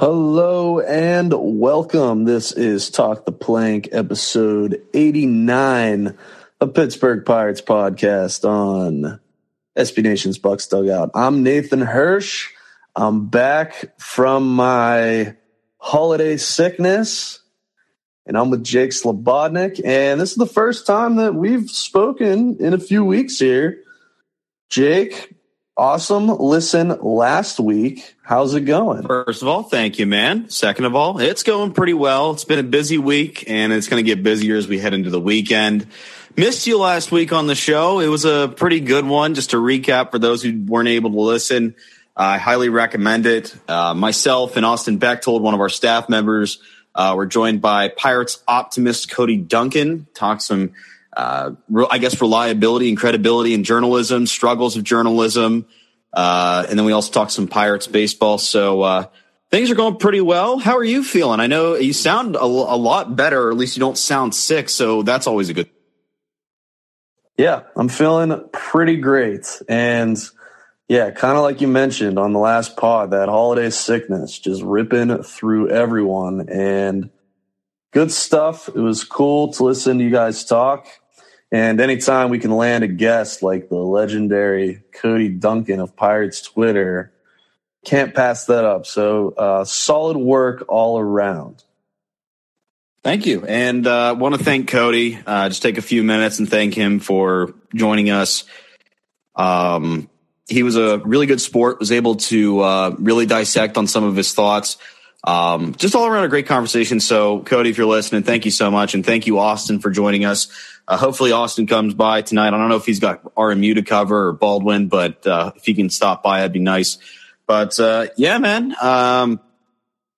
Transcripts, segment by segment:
Hello and welcome. This is Talk the Plank, episode 89 of Pittsburgh Pirates podcast on SB Nation's Bucs Dugout. I'm Nathan Hirsch. I'm back from my holiday sickness and I'm with Jake Slobodnik. And this is the first time that we've spoken in a few weeks here. Jake, awesome listen last week. How's it going? First of all, thank you, man. Second of all, it's going pretty well. It's been a busy week and it's going to get busier as we head into the weekend. Missed you last week on the show. It was a pretty good one. Just to recap for those who weren't able to listen, I highly recommend it. Uh, myself and Austin Bechtold, one of our staff members, uh, were joined by Pirates optimist Cody Duncan, talk some uh, I guess reliability and credibility in journalism, struggles of journalism, uh, and then we also talked some Pirates baseball. So uh, things are going pretty well. How are you feeling? I know you sound a, a, lot better, or at least you don't sound sick. So that's always a good. Yeah, I'm feeling pretty great, and yeah, kind of like you mentioned on the last pod, that holiday sickness just ripping through everyone, and good stuff. It was cool to listen to you guys talk. And anytime we can land a guest like the legendary Cody Duncan of Pirates Twitter, can't pass that up. So uh, solid work all around. Thank you. And I uh, want to thank Cody. Uh, just take a few minutes and thank him for joining us. Um, he was a really good sport, was able to uh, really dissect on some of his thoughts. Um, just all around a great conversation. So, Cody, if you're listening, thank you so much. And thank you, Austin, for joining us. Uh, hopefully Austin comes by tonight. I don't know if he's got RMU to cover or Baldwin, but uh, if he can stop by, that'd be nice. But uh, yeah, man, um,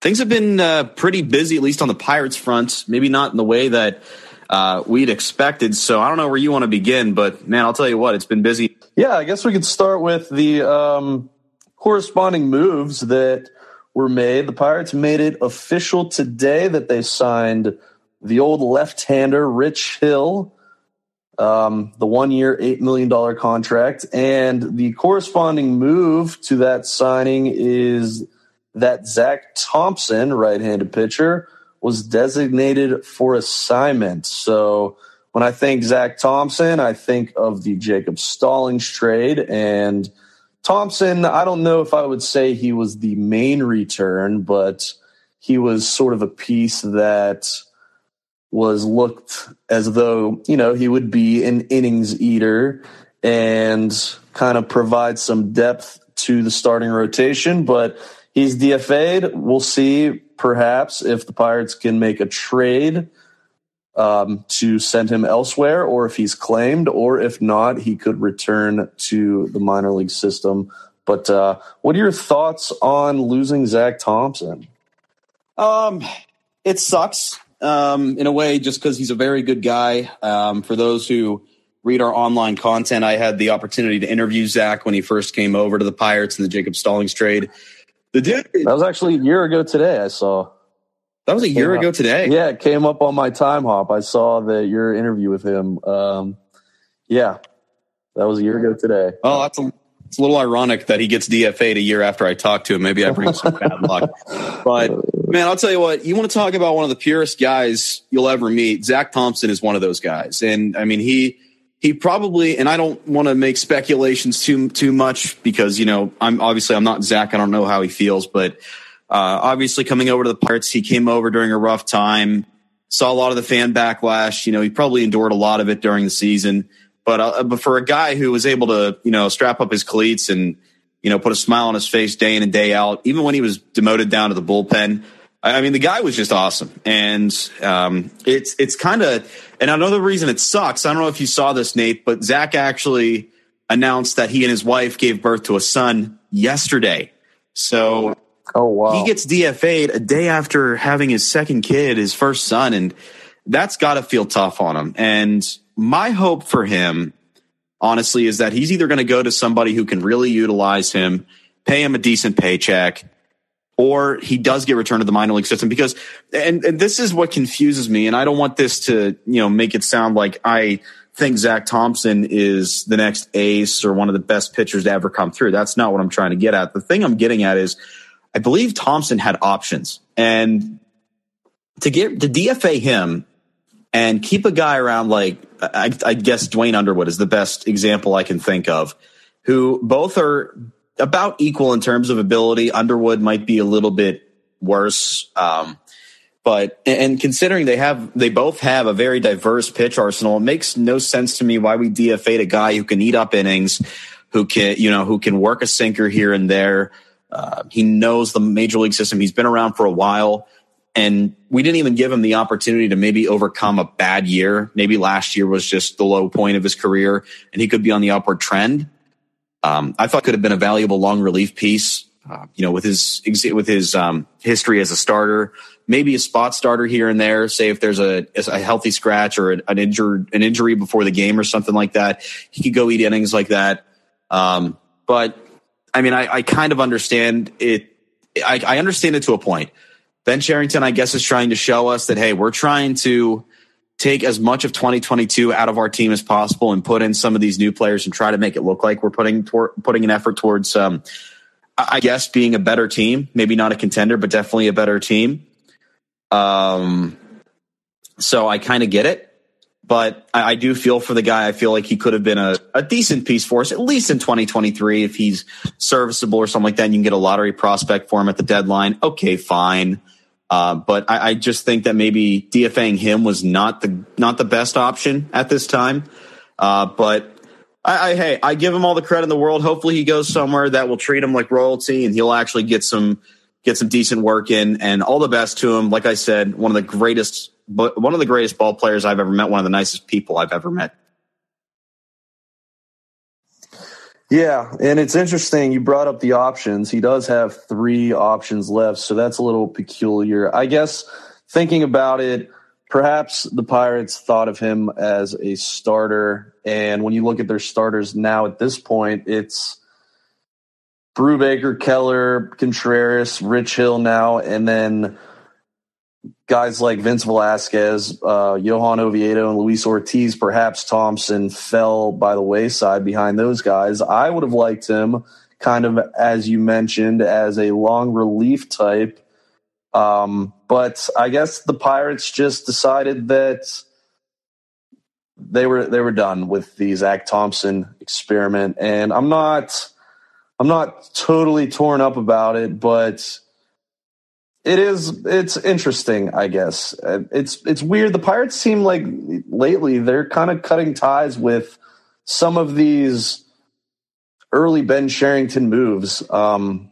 things have been uh, pretty busy, at least on the Pirates front. Maybe not in the way that uh, we'd expected. So I don't know where you want to begin, but man, I'll tell you what, it's been busy. Yeah, I guess we could start with the um, corresponding moves that were made. The Pirates made it official today that they signed the old left-hander Rich Hill um, the one year, $8 million contract. And the corresponding move to that signing is that Zach Thompson, right handed pitcher, was designated for assignment. So when I think Zach Thompson, I think of the Jacob Stallings trade. And Thompson, I don't know if I would say he was the main return, but he was sort of a piece that was looked as though, you know, he would be an innings eater and kind of provide some depth to the starting rotation. But he's DFA'd. We'll see perhaps if the Pirates can make a trade um, to send him elsewhere or if he's claimed, or if not, he could return to the minor league system. But uh, what are your thoughts on losing Zach Thompson? Um, it sucks um, in a way, just because he's a very good guy. Um, for those who read our online content, I had the opportunity to interview Zach when he first came over to the Pirates in the Jacob Stallings trade. The dude that was actually a year ago today. I saw that was a year ago today. Yeah, it came up on my Timehop. I saw that your interview with him. Um, yeah, that was a year ago today. Oh, that's a it's a little ironic that he gets DFA'd a year after I talked to him. Maybe I bring some bad luck. But man, I'll tell you what, you want to talk about one of the purest guys you'll ever meet. Zach Thompson is one of those guys. And I mean, he, he probably, and I don't want to make speculations too, too much because, you know, I'm obviously I'm not Zach. I don't know how he feels, but Uh, obviously, coming over to the Pirates, he came over during a rough time. Saw a lot of the fan backlash. You know, he probably endured a lot of it during the season. But uh, but for a guy who was able to you know strap up his cleats and you know put a smile on his face day in and day out, even when he was demoted down to the bullpen. I mean, the guy was just awesome, and um, it's it's kind of and another reason it sucks. I don't know if you saw this, Nate, but Zach actually announced that he and his wife gave birth to a son yesterday. So Oh wow. he gets DFA'd a day after having his second kid, his first son, and that's got to feel tough on him. And my hope for him, honestly, is that he's either going to go to somebody who can really utilize him, pay him a decent paycheck, or he does get returned to the minor league system because, and, and this is what confuses me. And I don't want this to, you know, make it sound like I think Zach Thompson is the next ace or one of the best pitchers to ever come through. That's not what I'm trying to get at. The thing I'm getting at is I believe Thompson had options and to get to DFA him and keep a guy around like I, I guess Duane Underwood is the best example I can think of, who both are about equal in terms of ability. Underwood might be a little bit worse. Um, but and considering they have they both have a very diverse pitch arsenal, it makes no sense to me why we DFA a guy who can eat up innings, who can you know who can work a sinker here and there. Uh, he knows the major league system. He's been around for a while, and we didn't even give him the opportunity to maybe overcome a bad year. Maybe last year was just the low point of his career, and he could be on the upward trend. Um, I thought could have been a valuable long relief piece. Uh, you know, with his with his um, history as a starter, maybe a spot starter here and there. Say if there's a, a healthy scratch or an injured an injury before the game or something like that, he could go eat innings like that. Um, but I mean, I, I, kind of understand it. I, I understand it to a point. Ben Cherington, I guess, is trying to show us that hey, we're trying to take as much of 2022 out of our team as possible and put in some of these new players and try to make it look like we're putting tor- putting an effort towards um, I guess being a better team, maybe not a contender, but definitely a better team. Um, so I kind of get it, but I, I, do feel for the guy. I feel like he could have been a, a decent piece for us, at least in 2023, if he's serviceable or something like that. And you can get a lottery prospect for him at the deadline. Okay, fine. Uh, but I, I, just think that maybe DFAing him was not the not the best option at this time. Uh, but I, I, hey, I give him all the credit in the world. Hopefully, he goes somewhere that will treat him like royalty, and he'll actually get some get some decent work in. And all the best to him. Like I said, one of the greatest, one of the greatest ball players I've ever met. One of the nicest people I've ever met. Yeah, and it's interesting. You brought up the options. He does have three options left, so that's a little peculiar. I guess thinking about it perhaps the Pirates thought of him as a starter. And when you look at their starters now at this point, it's Brubaker, Keller, Contreras, Rich Hill now, and then guys like Vince Velasquez, uh, Johan Oviedo, and Luis Ortiz. Perhaps Thompson fell by the wayside behind those guys. I would have liked him, kind of as you mentioned, as a long relief type um, but I guess the Pirates just decided that they were they were done with the Zach Thompson experiment, and I'm not I'm not totally torn up about it, but it is it's interesting, I guess. It's it's weird. The Pirates seem like lately they're kind of cutting ties with some of these early Ben Cherington moves. Um,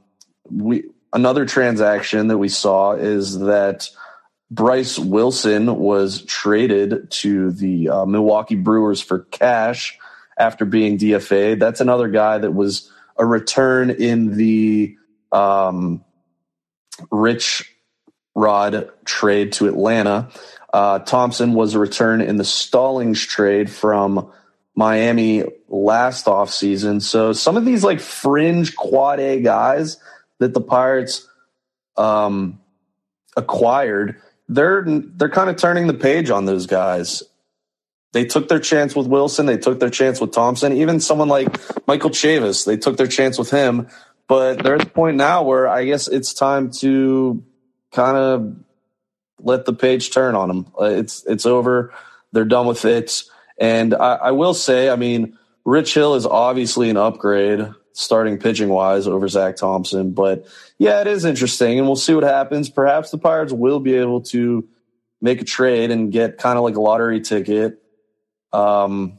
we another transaction that we saw is that Bryce Wilson was traded to the uh, Milwaukee Brewers for cash after being DFA. That's another guy that was a return in the um, Rich Rod trade to Atlanta. Uh, Thompson was a return in the Stallings trade from Miami last offseason. So some of these like fringe quad A guys that the Pirates um, acquired, they're they're kind of turning the page on those guys. They took their chance with Wilson. They took their chance with Thompson. Even someone like Michael Chavis, they took their chance with him. But they're at the point now where I guess it's time to kind of let the page turn on them. Uh, it's it's over. They're done with it. And I, I will say, I mean, Rich Hill is obviously an upgrade starting pitching wise over Zach Thompson. But yeah, it is interesting, and we'll see what happens. Perhaps the Pirates will be able to make a trade and get kind of like a lottery ticket. Um,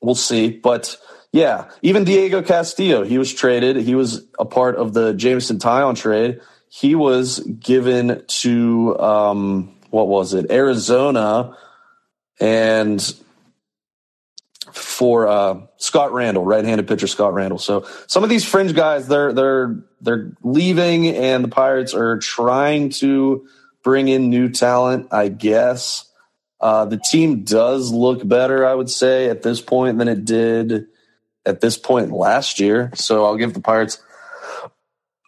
we'll see, but yeah, even Diego Castillo, he was traded. He was a part of the Jameson Taillon trade. He was given to um, what was it, Arizona, and for uh, Scott Randall, right-handed pitcher Scott Randall. So some of these fringe guys, they're they're they're leaving, and the Pirates are trying to bring in new talent. I guess uh, the team does look better, I would say, at this point than it did at this point last year. So I'll give the Pirates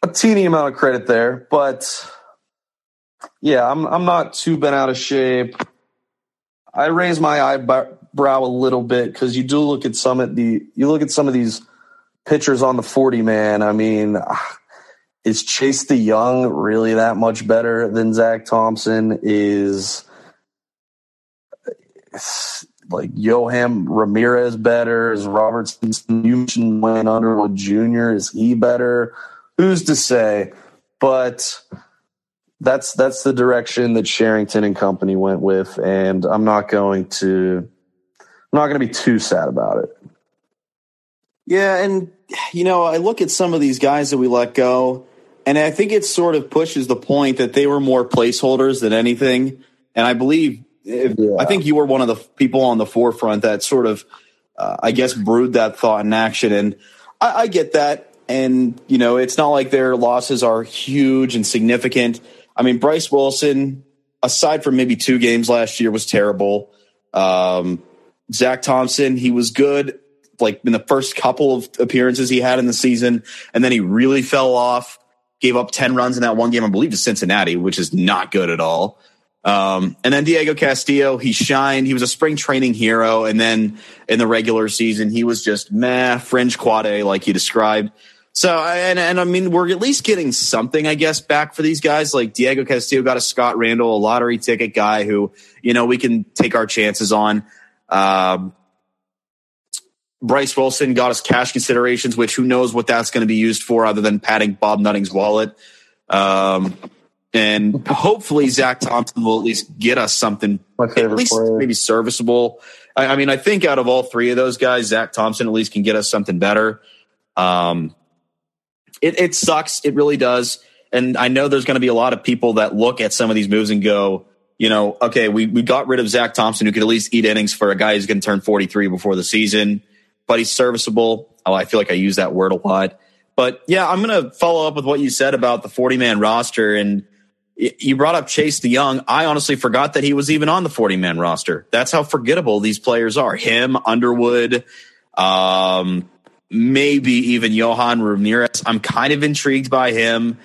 a teeny amount of credit there, but yeah, I'm I'm not too bent out of shape. I raise my eyebrow a little bit because you do look at some of the you look at some of these pitchers on the 40 man. I mean, ah, is Chase De Jong really that much better than Zach Thompson? Is like Yohan Ramirez better? Is Robertson you mentioned Wayne Underwood Jr. Is he better? Who's to say? But that's that's the direction that Cherington and company went with, and I'm not going to I'm not going to be too sad about it. Yeah, and you know, I look at some of these guys that we let go, and I think it sort of pushes the point that they were more placeholders than anything. And I believe, yeah. I think you were one of the people on the forefront that sort of, uh, I guess, brewed that thought in action. And I, I get that. And you know, it's not like their losses are huge and significant. I mean, Bryce Wilson, aside from maybe two games last year, was terrible. Um, Zach Thompson, he was good like in the first couple of appearances he had in the season, and then he really fell off. Gave up ten runs in that one game, I believe, to Cincinnati, which is not good at all. Um, and then Diego Castillo, he shined. He was a spring training hero, and then in the regular season, he was just meh, fringe quad A, like he described. So, and, and I mean, we're at least getting something, I guess, back for these guys. Like Diego Castillo got a Scott Randall, a lottery ticket guy who, you know, we can take our chances on. Um, Bryce Wilson got us cash considerations, which who knows what that's going to be used for other than padding Bob Nutting's wallet. Um, and hopefully Zach Thompson will at least get us something, at least player. maybe serviceable. I, I, mean, I think out of all three of those guys, Zach Thompson at least can get us something better. Um, it, it sucks. It really does. And I know there's going to be a lot of people that look at some of these moves and go, you know, okay, we, we got rid of Zach Thompson, who could at least eat innings for a guy who's going to turn 43 before the season, but he's serviceable. Oh, I feel like I use that word a lot. But yeah, I'm going to follow up with what you said about the 40 man roster. And you brought up Chase Young. I honestly forgot that he was even on the 40 man roster. That's how forgettable these players are. Him, Underwood, um, maybe even Yohan Ramirez. I'm kind of intrigued by him.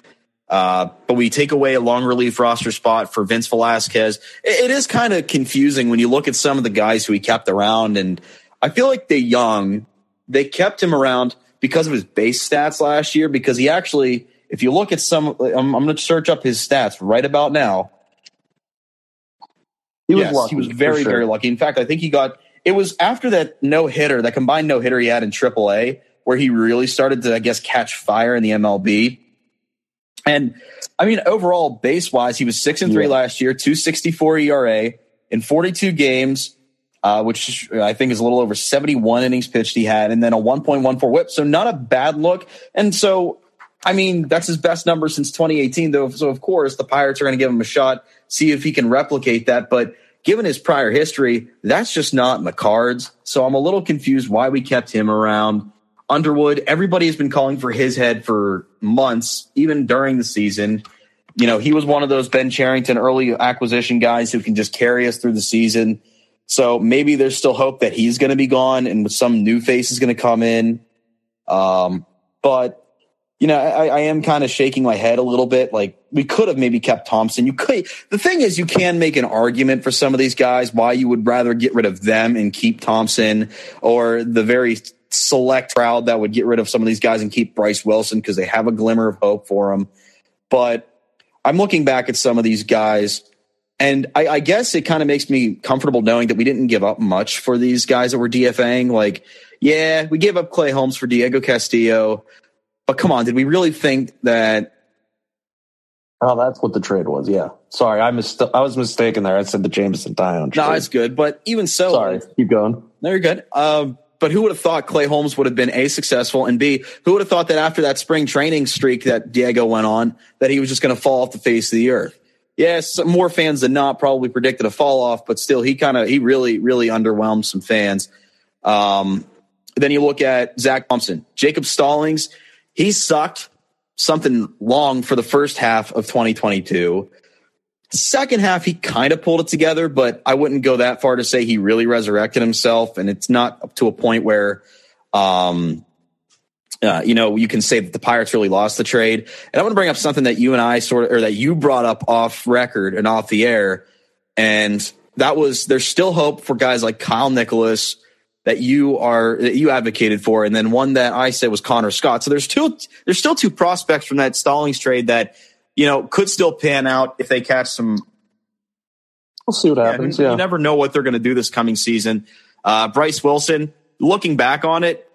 Uh, but we take away a long relief roster spot for Vince Velasquez. it, it is kind of confusing when you look at some of the guys who he kept around. And I feel like De Jong, they kept him around because of his base stats last year, because he actually, if you look at some, I'm, I'm going to search up his stats right about now. He was yes, lucky. He was very, sure. very lucky. In fact, I think he got it was after that no hitter, that combined no hitter he had in AAA, where he really started to, I guess, catch fire in the MLB. And I mean, overall, base wise, he was six and three yeah. last year, 264 ERA in 42 games, uh, which I think is a little over 71 innings pitched he had, and then a 1.14 WHIP. So not a bad look. And so, I mean, that's his best number since 2018, though. So of course, the Pirates are going to give him a shot, see if he can replicate that. But given his prior history, that's just not in the cards. So I'm a little confused why we kept him around. Underwood, everybody has been calling for his head for months, even during the season. You know, he was one of those Ben Cherington early acquisition guys who can just carry us through the season. So maybe there's still hope that he's going to be gone and some new face is going to come in. Um, but you know, I, I am kind of shaking my head a little bit. Like we could have maybe kept Thompson. You could. The thing is, you can make an argument for some of these guys why you would rather get rid of them and keep Thompson, or the very select crowd that would get rid of some of these guys and keep Bryce Wilson because they have a glimmer of hope for him. But I'm looking back at some of these guys, And I, I guess it kind of makes me comfortable knowing that we didn't give up much for these guys that were DFAing. Like, yeah, we gave up Clay Holmes for Diego Castillo, but come on, did we really think that? Oh, that's what the trade was. Yeah. Sorry, I missed. I was mistaken there. I said the Jameson Taillon. No, it's good, but even so, sorry. Keep going. No, you're good. Um, but who would have thought Clay Holmes would have been a successful and b who would have thought that after that spring training streak that Diego went on that he was just going to fall off the face of the earth? Yes, more fans than not probably predicted a fall off, but still, he kind of he really really underwhelmed some fans. Um, then you look at Zach Thompson, Jacob Stallings, he sucked something long for the first half of 2022. Second half, he kind of pulled it together, but I wouldn't go that far to say he really resurrected himself. And it's not up to a point where, um, uh, you know, you can say that the Pirates really lost the trade. And I want to bring up something that you and I sort of, or that you brought up off record and off the air. And that was there's still hope for guys like Kyle Nicolas that you are that you advocated for, and then one that I said was Connor Scott. So there's two there's still two prospects from that Stallings trade that you know could still pan out if they catch some. We'll see what happens. Yeah, you never know what they're going to do this coming season. Uh, Bryce Wilson, looking back on it,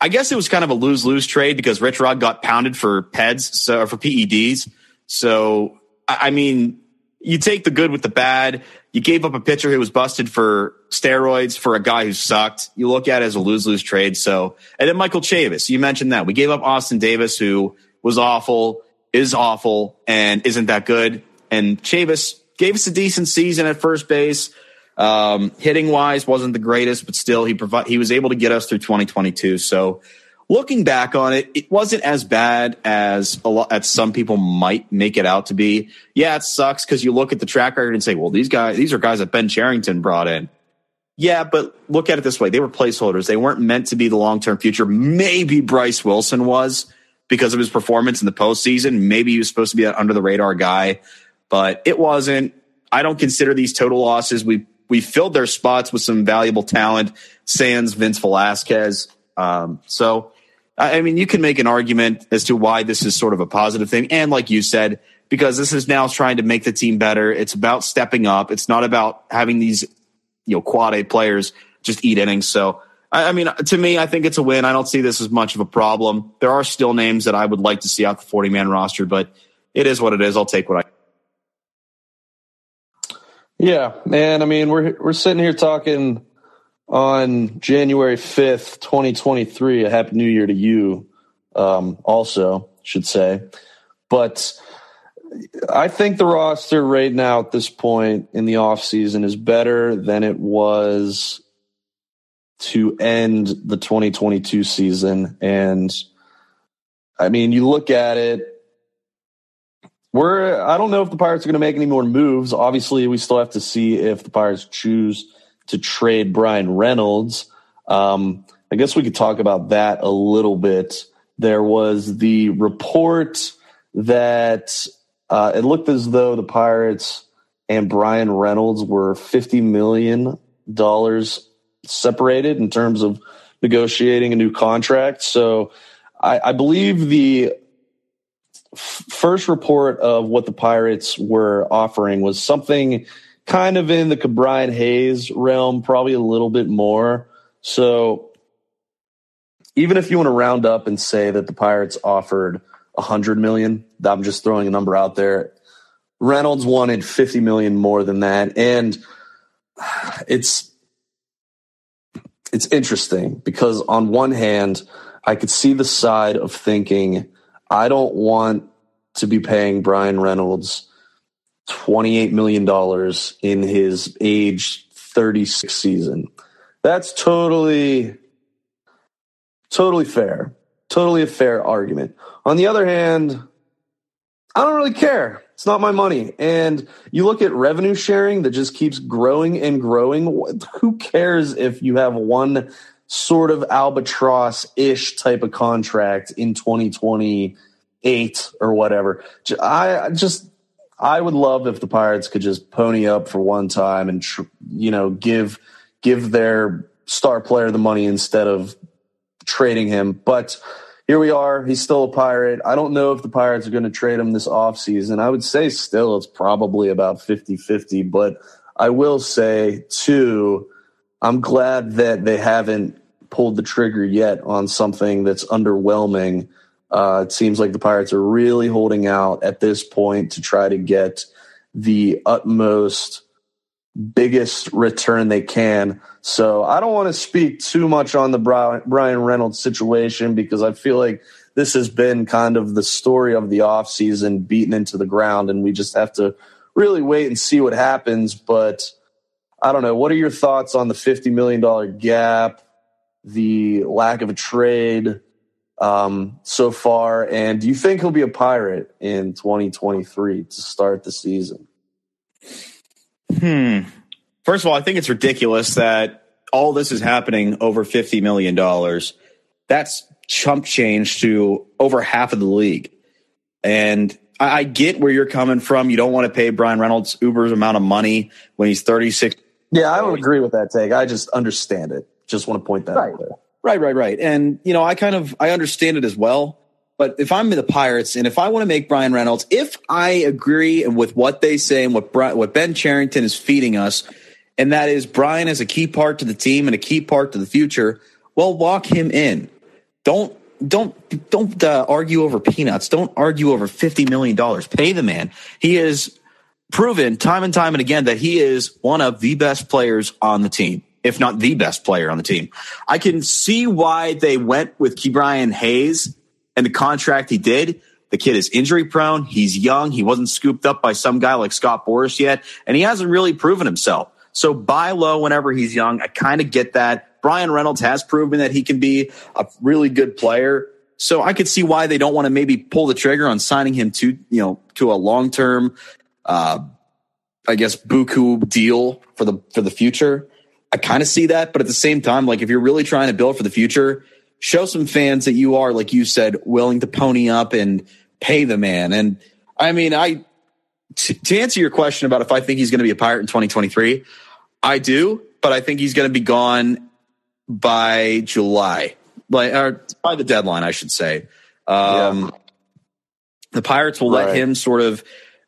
I guess it was kind of a lose lose trade because Rich Rod got pounded for PEDs, so for PEDs. So I mean, you take the good with the bad. You gave up a pitcher who was busted for steroids for a guy who sucked. You look at it as a lose lose trade. So, and then Michael Chavis, you mentioned that we gave up Austin Davis, who was awful, is awful, and isn't that good. And Chavis gave us a decent season at first base. Um, hitting wise wasn't the greatest, but still he provide he was able to get us through 2022. So looking back on it, it wasn't as bad as a lot as some people might make it out to be. Yeah, it sucks because you look at the track record and say, well, these guys these are guys that Ben Cherington brought in. Yeah, but look at it this way: they were placeholders. They weren't meant to be the long term future. Maybe Bryce Wilson was because of his performance in the postseason. Maybe he was supposed to be an under the radar guy, but it wasn't. I don't consider these total losses. We we filled their spots with some valuable talent, sans Vince Velasquez. Um, so, I mean, you can make an argument as to why this is sort of a positive thing. And like you said, because this is now trying to make the team better. It's about stepping up. It's not about having these, you know, quad A players just eat innings. So, I, I mean, to me, I think it's a win. I don't see this as much of a problem. There are still names that I would like to see out the 40 man roster, but it is what it is. I'll take what I yeah, man. I mean, we're we're sitting here talking on January fifth, twenty twenty three. A happy New Year to you, um, also should say. But I think the roster right now at this point in the off season is better than it was to end the 2022 season. And I mean, you look at it, we're I don't know if the Pirates are going to make any more moves. Obviously, we still have to see if the Pirates choose to trade Bryan Reynolds. Um, I guess we could talk about that a little bit. There was the report that uh, it looked as though the Pirates and Bryan Reynolds were fifty million dollars separated in terms of negotiating a new contract. So I, I believe the first report of what the Pirates were offering was something kind of in the Ke'Bryan Hayes realm, probably a little bit more. So even if you want to round up and say that the Pirates offered a hundred million, I'm just throwing a number out there. Reynolds wanted 50 million more than that. And it's, it's interesting because on one hand, I could see the side of thinking, I don't want to be paying Bryan Reynolds $28 million in his age 36 season. That's totally, totally fair. Totally a fair argument. On the other hand, I don't really care. It's not my money. And you look at revenue sharing that just keeps growing and growing. Who cares if you have one sort of albatross ish type of contract in 2028 or whatever. I just, I would love if the Pirates could just pony up for one time and, you know, give, give their star player the money instead of trading him. But here we are. He's still a pirate. I don't know if the Pirates are going to trade him this offseason. I would say still it's probably about 50 50, but I will say, too, I'm glad that they haven't pulled the trigger yet on something that's underwhelming. Uh, it seems like the Pirates are really holding out at this point to try to get the utmost biggest return they can. So I don't want to speak too much on the Bryan Reynolds situation because I feel like this has been kind of the story of the offseason beaten into the ground and we just have to really wait and see what happens. But I don't know. What are your thoughts on the $50 million gap, the lack of a trade um, so far? And do you think he'll be a pirate in 2023 to start the season? Hmm. First of all, I think it's ridiculous that all this is happening over $50 million. That's chump change to over half of the league. And I, I get where you're coming from. You don't want to pay Bryan Reynolds Uber's amount of money when he's 36. Yeah, I don't agree with that take. I just understand it. Just want to point that right. out there. Right, right, right. And, you know, I kind of, I understand it as well. But if I'm the Pirates and if I want to make Bryan Reynolds, if I agree with what they say and what what Ben Cherington is feeding us, and that is Bryan is a key part to the team and a key part to the future, well, walk him in. Don't don't don't uh, argue over peanuts. Don't argue over fifty million dollars. Pay the man. He has proven time and time and again that he is one of the best players on the team, if not the best player on the team. I can see why they went with Ke'Bryan Hayes and the contract he did. The kid is injury prone. He's young. He wasn't scooped up by some guy like Scott Boras yet, and he hasn't really proven himself. So buy low whenever he's young. I kind of get that. Bryan Reynolds has proven that he can be a really good player. So I could see why they don't want to maybe pull the trigger on signing him to, you know, to a long term, uh, I guess, buku deal for the for the future. I kind of see that, but at the same time, like if you're really trying to build for the future, show some fans that you are, like you said, willing to pony up and pay the man. And I mean, I to, to answer your question about if I think he's going to be a pirate in 2023, I do, but I think he's going to be gone by July, like or by the deadline, I should say. Um, yeah. The Pirates will right. let him sort of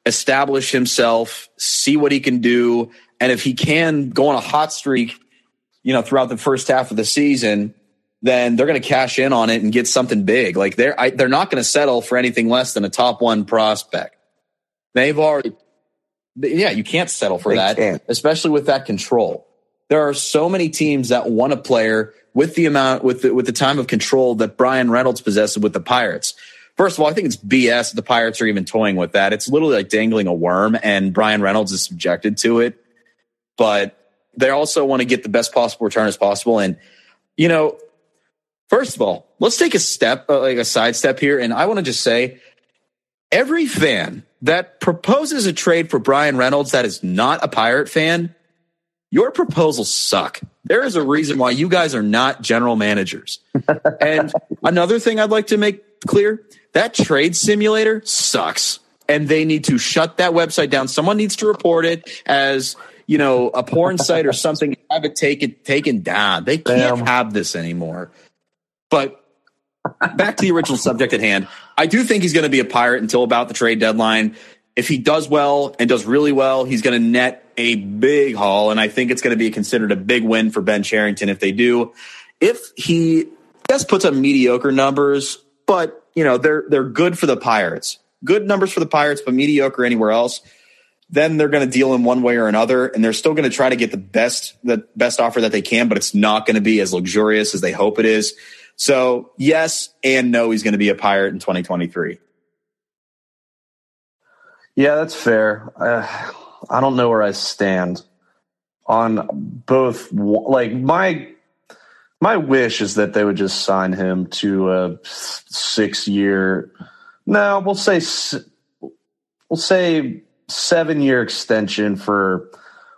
establish himself, see what he can do, and if he can go on a hot streak, you know, throughout the first half of the season, then they're going to cash in on it and get something big. Like they're I, they're not going to settle for anything less than a top one prospect. They've already, yeah, you can't settle for they that, can't. especially with that control. There are so many teams that want a player with the amount with the, with the time of control that Bryan Reynolds possesses with the Pirates. First of all, I think it's BS that the Pirates are even toying with that. It's literally like dangling a worm, and Bryan Reynolds is subjected to it. But they also want to get the best possible return as possible. And you know, First of all, let's take a step, uh, like a side step here. And I want to just say every fan that proposes a trade for Bryan Reynolds that is not a Pirate fan, your proposals suck. There is a reason why you guys are not general managers. and another thing I'd like to make clear that trade simulator sucks. And they need to shut that website down. Someone needs to report it as you know, a porn site or something, have it taken taken down. They can't Damn. have this anymore. But back to the original subject at hand, I do think he's going to be a pirate until about the trade deadline. If he does well and does really well, he's going to net a big haul, and I think it's going to be considered a big win for Ben Cherington if they do. If he just puts up mediocre numbers, but you know they're they're good for the Pirates, good numbers for the Pirates, but mediocre anywhere else. Then they're going to deal in one way or another, and they're still going to try to get the best the best offer that they can, but it's not going to be as luxurious as they hope it is. So, yes and no, he's going to be a pirate in 2023. Yeah, that's fair. Uh, I don't know where I stand on both. Like my my wish is that they would just sign him to a six year. No, we'll say we'll say seven year extension for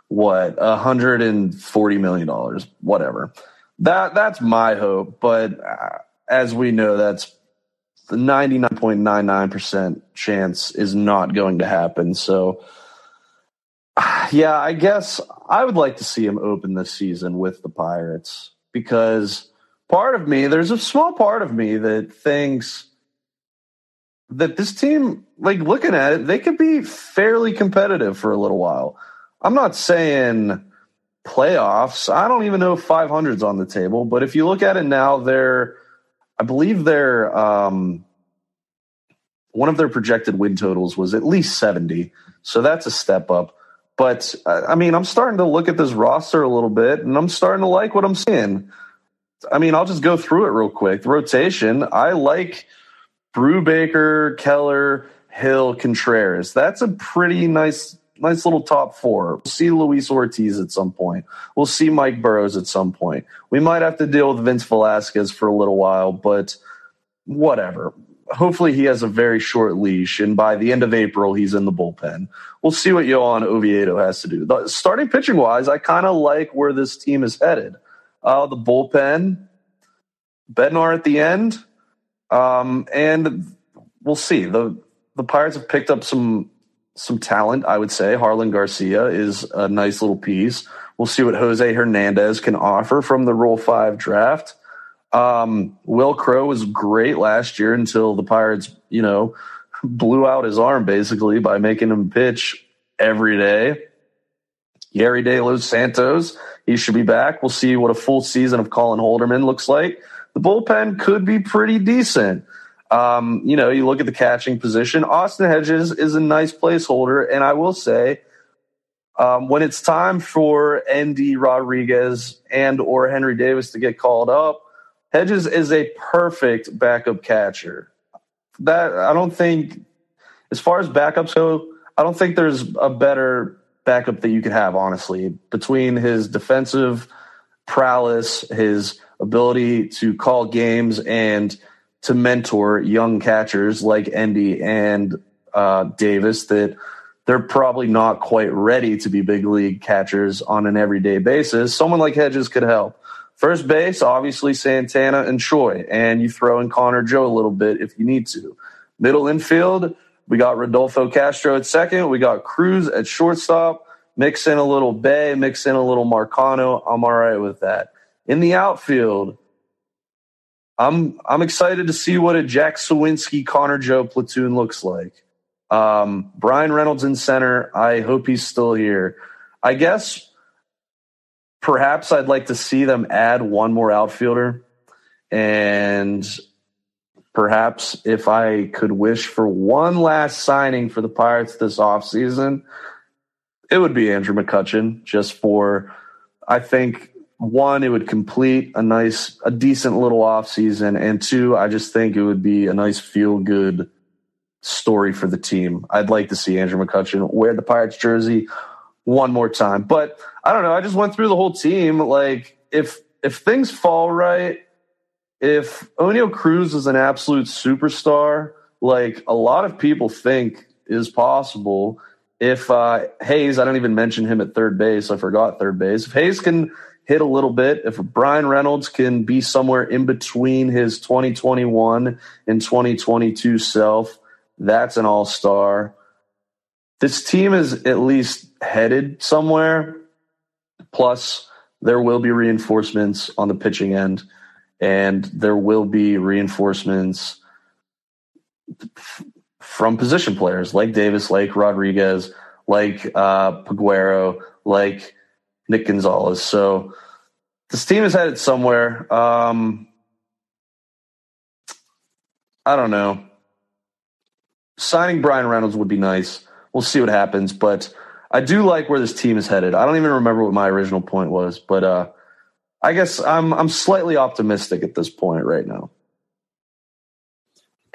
what a hundred and forty million dollars, whatever. That that's my hope, but uh, as we know, that's the ninety nine point nine nine percent chance is not going to happen. So, yeah, I guess I would like to see him open this season with the Pirates because part of me, there's a small part of me that thinks that this team, like looking at it, they could be fairly competitive for a little while. I'm not saying playoffs. I don't even know if 500's on the table, but if you look at it now, they're, I believe they're, um, one of their projected win totals was at least 70. So that's a step up. But I mean, I'm starting to look at this roster a little bit and I'm starting to like what I'm seeing. I mean, I'll just go through it real quick. The rotation, I like Brubaker, Keller, Hill, Contreras. That's a pretty nice, nice little top four. We'll see Luis Ortiz at some point. We'll see Mike Burrows at some point. We might have to deal with Vince Velasquez for a little while, but whatever. Hopefully, he has a very short leash, and by the end of April, he's in the bullpen. We'll see what Johan Oviedo has to do. The, starting pitching wise, I kind of like where this team is headed. Uh, the bullpen, Bednar at the end, um, and we'll see. the The Pirates have picked up some some talent. I would say Jarlin Garcia is a nice little piece. We'll see what Jose Hernandez can offer from the Rule Five draft. Um, Wil Crowe was great last year until the Pirates, you know, blew out his arm basically by making him pitch every day. Yerry De Los Santos, he should be back. We'll see what a full season of Colin Holderman looks like the bullpen could be pretty decent. Um, you know, you look at the catching position. Austin Hedges is a nice placeholder, and I will say, um, when it's time for Endy Rodriguez and or Henry Davis to get called up, Hedges is a perfect backup catcher. That I don't think, as far as backups go, I don't think there's a better backup that you could have. Honestly, between his defensive prowess, his ability to call games and to mentor young catchers like Endy and uh, Davis that they're probably not quite ready to be big league catchers on an everyday basis. Someone like Hedges could help. First base, obviously Santana and Choi, and you throw in Connor Joe a little bit if you need to. Middle infield, we got Rodolfo Castro at second. We got Cruz at shortstop. Mix in a little Bay, mix in a little Marcano. I'm all right with that. In the outfield, I'm I'm excited to see what a Jack Suwinski Connor Joe platoon looks like. Um, Bryan Reynolds in center. I hope he's still here. I guess perhaps I'd like to see them add one more outfielder. And perhaps if I could wish for one last signing for the Pirates this offseason, it would be Andrew McCutchen, just for I think one, it would complete a nice, a decent little off season, and two, I just think it would be a nice feel good story for the team. I'd like to see Andrew McCutchen wear the Pirates jersey one more time, but I don't know. I just went through the whole team. Like if if things fall right, if Oneil Cruz is an absolute superstar, like a lot of people think is possible. If uh, Hayes, I don't even mention him at third base. I forgot third base. If Hayes can hit a little bit. If Bryan Reynolds can be somewhere in between his 2021 and 2022 self, that's an all star. This team is at least headed somewhere. Plus, there will be reinforcements on the pitching end, and there will be reinforcements from position players like Davis, like Rodriguez, like uh, Peguero, like Nick Gonzalez. So this team is headed somewhere. Um, I don't know. Signing Bryan Reynolds would be nice. We'll see what happens, but I do like where this team is headed. I don't even remember what my original point was, but uh, I guess I'm I'm slightly optimistic at this point right now.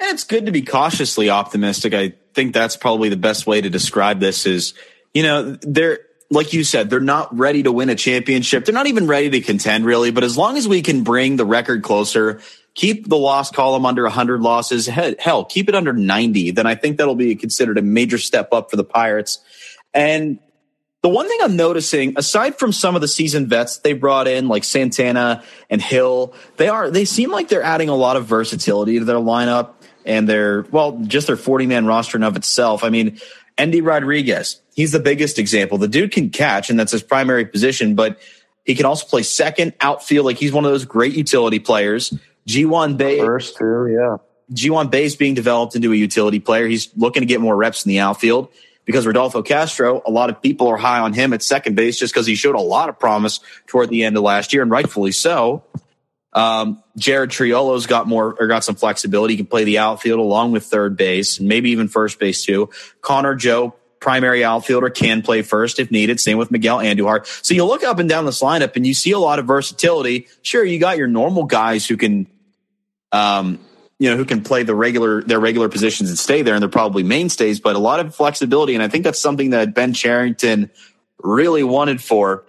It's good to be cautiously optimistic. I think that's probably the best way to describe this. Is you know there like you said, they're not ready to win a championship. They're not even ready to contend, really. But as long as we can bring the record closer, keep the loss column under 100 losses, hell, keep it under 90, then I think that'll be considered a major step up for the Pirates. And the one thing I'm noticing, aside from some of the seasoned vets they brought in, like Santana and Hill, they are they seem like they're adding a lot of versatility to their lineup and their well, just their 40 man roster in of itself. I mean, Endy Rodriguez, he's the biggest example. The dude can catch, and that's his primary position, but He can also play second, outfield. Like he's one of those great utility players. Ji-hwan Bae. First, too, yeah. Ji-hwan Bae is being developed into a utility player. He's looking to get more reps in the outfield because Rodolfo Castro, a lot of people are high on him at second base just because he showed a lot of promise toward the end of last year, and rightfully so. Um, Jared Triolo's got more or got some flexibility. He can play the outfield along with third base and maybe even first base too. Connor Joe, primary outfielder, can play first if needed. Same with Miguel Andujar. So you look up and down this lineup and you see a lot of versatility. Sure, you got your normal guys who can, um, you know, who can play the regular their regular positions and stay there, and they're probably mainstays. But a lot of flexibility, and I think that's something that Ben Cherington really wanted for.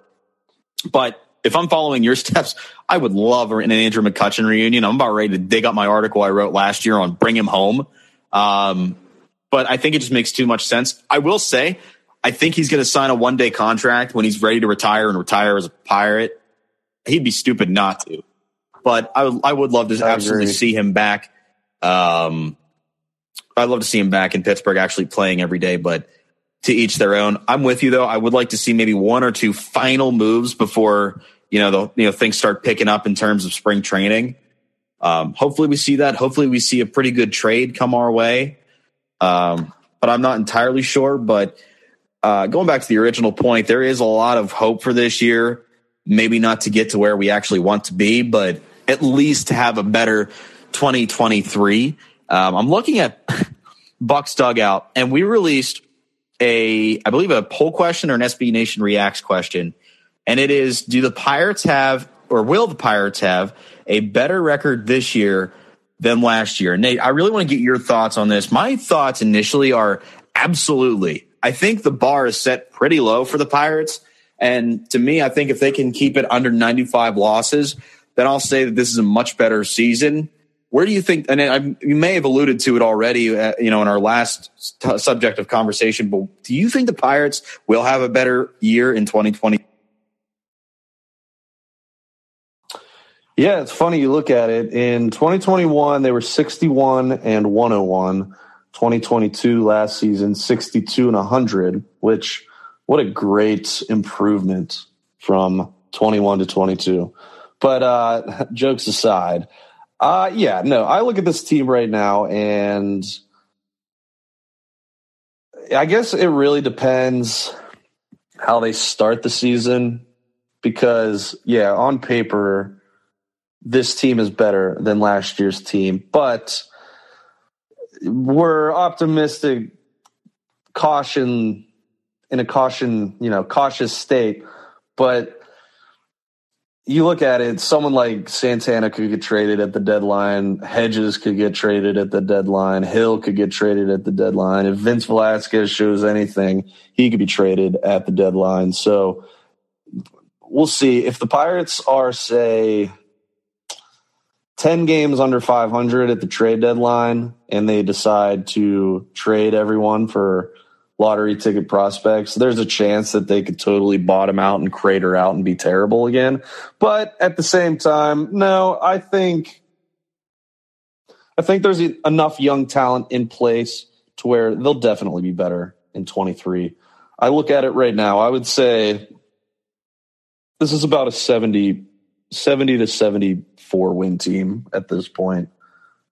But if I'm following your steps, I would love an Andrew McCutchen reunion. I'm about ready to dig up my article I wrote last year on bring him home. Um, but I think it just makes too much sense. I will say, I think he's going to sign a one day contract when he's ready to retire and retire as a pirate. He'd be stupid not to. But I, I would love to I absolutely agree. see him back. Um, I'd love to see him back in Pittsburgh actually playing every day, but to each their own. I'm with you though. I would like to see maybe one or two final moves before you know the you know things start picking up in terms of spring training. Um, hopefully we see that. Hopefully we see a pretty good trade come our way. Um, but I'm not entirely sure. But uh, going back to the original point, there is a lot of hope for this year. Maybe not to get to where we actually want to be, but at least to have a better 2023. Um, I'm looking at Bucs Dugout, and we released a, I believe, a poll question or an SB Nation reacts question, and it is: Do the Pirates have, or will the Pirates have, a better record this year than last year? And Nate, I really want to get your thoughts on this. My thoughts initially are absolutely. I think the bar is set pretty low for the Pirates. And to me, I think if they can keep it under 95 losses, then I'll say that this is a much better season where do you think? And I, you may have alluded to it already, uh, you know, in our last subject of conversation. But do you think the Pirates will have a better year in 2020? Yeah, it's funny you look at it. In 2021, they were 61 and 101. 2022 last season, 62 and 100, which what a great improvement from 21 to 22. But uh, jokes aside, uh, yeah, no, I look at this team right now and I guess it really depends how they start the season because, yeah, on paper, this team is better than last year's team, but we're optimistic, caution in a caution, you know, cautious state. But you look at it, someone like Santana could get traded at the deadline. Hedges could get traded at the deadline. Hill could get traded at the deadline. If Vince Velasquez shows anything, he could be traded at the deadline. So we'll see. If the Pirates are, say, 10 games under 500 at the trade deadline and they decide to trade everyone for lottery ticket prospects, there's a chance that they could totally bottom out and crater out and be terrible again. But at the same time, no, I think I think there's enough young talent in place to where they'll definitely be better in 23. I look at it right now, I would say this is about a 70 70 to 74 win team at this point.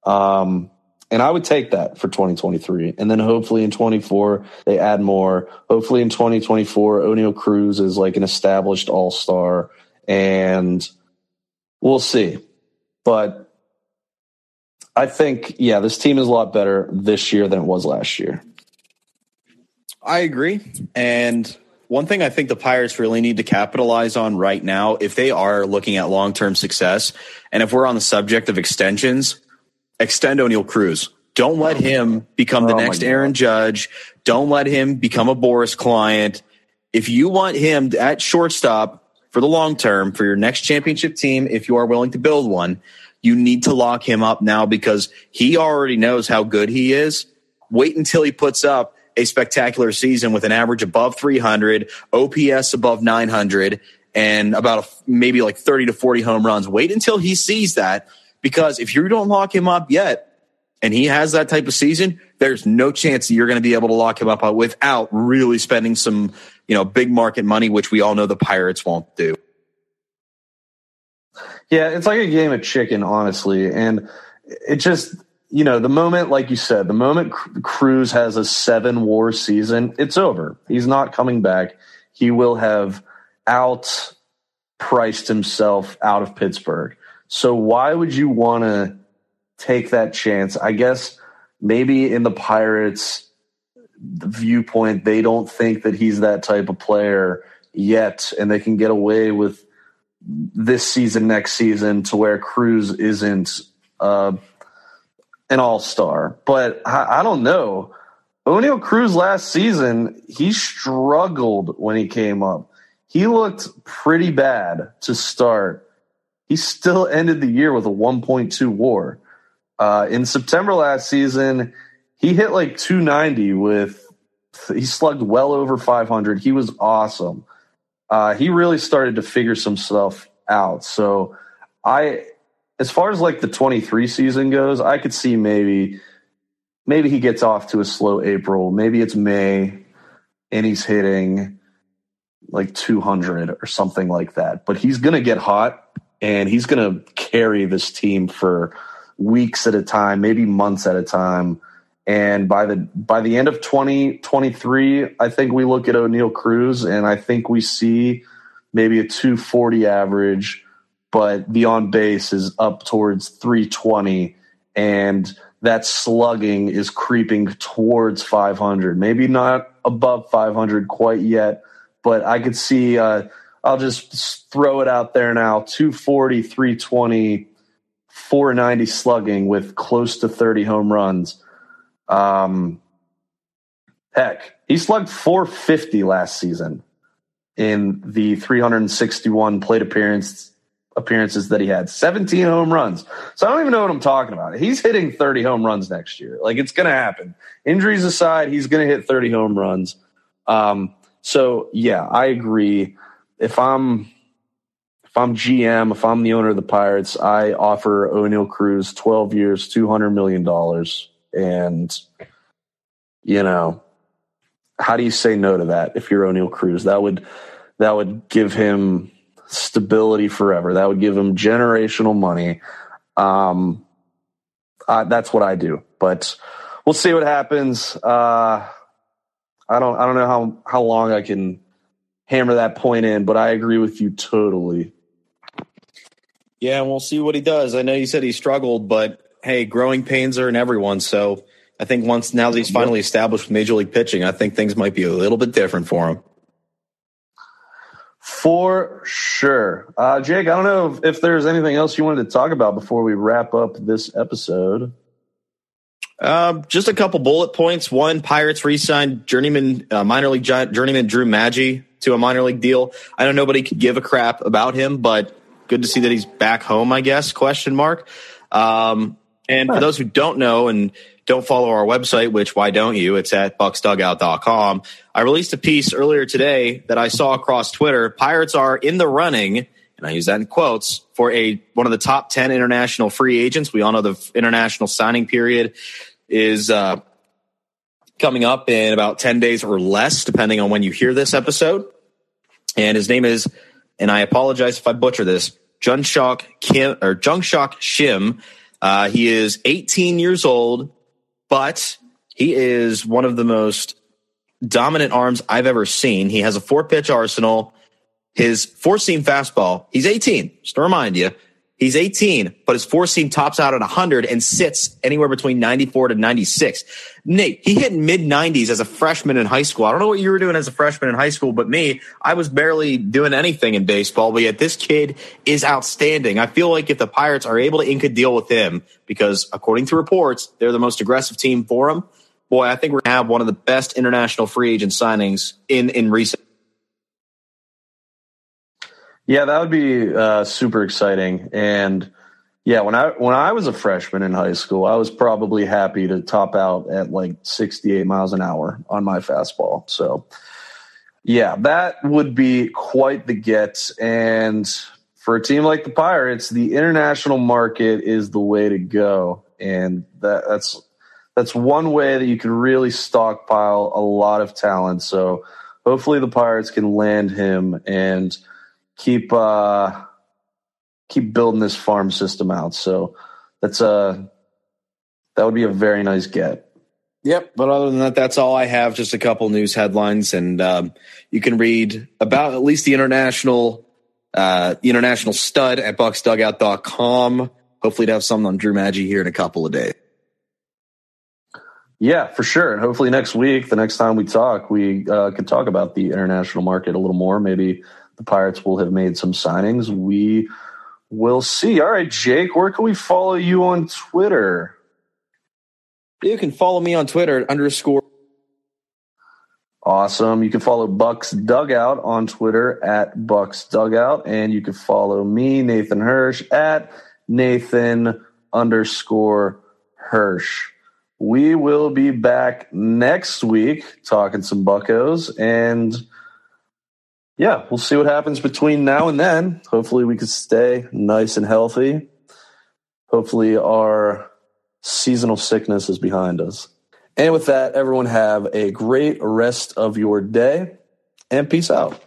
Um, and I would take that for 2023. And then hopefully in 24, they add more. Hopefully in 2024, Oneil Cruz is like an established all star. And we'll see. But I think, yeah, this team is a lot better this year than it was last year. I agree. And one thing I think the Pirates really need to capitalize on right now, if they are looking at long term success, and if we're on the subject of extensions, extend Oneil Cruz. Don't let him become the oh next Aaron Judge. Don't let him become a Boras client. If you want him at shortstop for the long term for your next championship team, if you are willing to build one, you need to lock him up now because he already knows how good he is. Wait until he puts up a spectacular season with an average above 300, OPS above 900, and about a, maybe like 30 to 40 home runs. Wait until he sees that because if you don't lock him up yet and he has that type of season, there's no chance that you're going to be able to lock him up uh, without really spending some, you know, big market money, which we all know the Pirates won't do. Yeah, it's like a game of chicken, honestly. And it just, you know, the moment, like you said, the moment Cruz has a seven WAR season, it's over. He's not coming back. He will have out priced himself out of Pittsburgh. So why would you want to take that chance? I guess maybe in the Pirates viewpoint, they don't think that he's that type of player yet, and they can get away with this season, next season, to where Cruz isn't uh, an all star. But I, I don't know. Oneil Cruz last season, he struggled when he came up. He looked pretty bad to start. He still ended the year with a 1.2 WAR. Uh, in September last season, he hit like 290 with, he slugged well over 500. He was awesome. Uh, he really started to figure some stuff out. So I, as far as like the 23 season goes, I could see maybe, maybe he gets off to a slow April. Maybe it's May and he's hitting like 200 or something like that. But he's going to get hot and he's going to carry this team for weeks at a time, maybe months at a time. And by the by the end of 2023, I think we look at Oneil Cruz and I think we see maybe a 240 average, but the on base is up towards 320 and that slugging is creeping towards 500. Maybe not above 500 quite yet, but I could see uh, I'll just throw it out there now 240, 320 490 slugging with close to 30 home runs. Um, heck, he slugged 450 last season in the 361 plate appearance appearances that he had. 17 home runs. So I don't even know what I'm talking about. He's hitting 30 home runs next year. Like it's going to happen. Injuries aside, he's going to hit 30 home runs. Um, so yeah, I agree. If I'm if I'm GM, if I'm the owner of the Pirates, I offer Oneil Cruz 12 years, $200 million. And, you know, how do you say no to that if you're Oneil Cruz? That would, that would give him stability forever. That would give him generational money. Um, uh, that's what I do, but we'll see what happens. Uh, I don't, I don't know how, how long I can hammer that point in, but I agree with you totally. Yeah, and we'll see what he does. I know you said he struggled, but hey, growing pains are in everyone. So I think once now that he's finally established with major league pitching, I think things might be a little bit different for him. For sure. Uh, Jake, I don't know if, if, there's anything else you wanted to talk about before we wrap up this episode. Uh, just a couple bullet points. One, Pirates re-signed journeyman, uh, minor league journeyman Drew Maggi to a minor league deal. I know nobody could give a crap about him, but good to see that he's back home, I guess, question mark. Um, and for those who don't know and don't follow our website, which why don't you? It's at bucsdugout.com. I released a piece earlier today that I saw across Twitter. Pirates are in the running, and I use that in quotes, for a one of the top 10 international free agents. We all know the international signing period is uh, coming up in about 10 days or less, depending on when you hear this episode. And his name is and I apologize if I butcher this, Jungshok Kim or Jungshok Shim. Uh, he is 18 years old, but he is one of the most dominant arms I've ever seen. He has a four pitch arsenal. His four seam fastball, he's 18, just to remind you, He's 18, but his four seam tops out at 100 and sits anywhere between 94 to 96. Nate, he hit mid 90s as a freshman in high school. I don't know what you were doing as a freshman in high school, but me, I was barely doing anything in baseball, but yet this kid is outstanding. I feel like if the Pirates are able to ink a deal with him, because according to reports, they're the most aggressive team for him, boy, I think we're going to have one of the best international free agent signings in, in recent yeah, that would be uh, super exciting. And yeah, when I when I was a freshman in high school, I was probably happy to top out at like 68 miles an hour on my fastball. So yeah, that would be quite the get. And for a team like the Pirates, the international market is the way to go. And that, that's that's one way that you can really stockpile a lot of talent. So hopefully the Pirates can land him and – keep uh, keep building this farm system out. So that's a that would be a very nice get. Yep. But other than that, that's all I have. Just a couple news headlines, and um, you can read about at least the international uh, international stud at bucsdugout.com. Hopefully, to have something on Drew Maggi here in a couple of days. Yeah, for sure. And hopefully next week, the next time we talk, we uh, can talk about the international market a little more. Maybe the Pirates will have made some signings. We will see. All right, Jake, where can we follow you on Twitter? You can follow me on Twitter at underscore. Awesome. You can follow Bucs Dugout on Twitter at Bucs Dugout, and you can follow me, Nathan Hirsch, at Nathan underscore Hirsch. We will be back next week talking some Buccos, and yeah, we'll see what happens between now and then. Hopefully, we can stay nice and healthy. Hopefully, our seasonal sickness is behind us. And with that, everyone have a great rest of your day and peace out.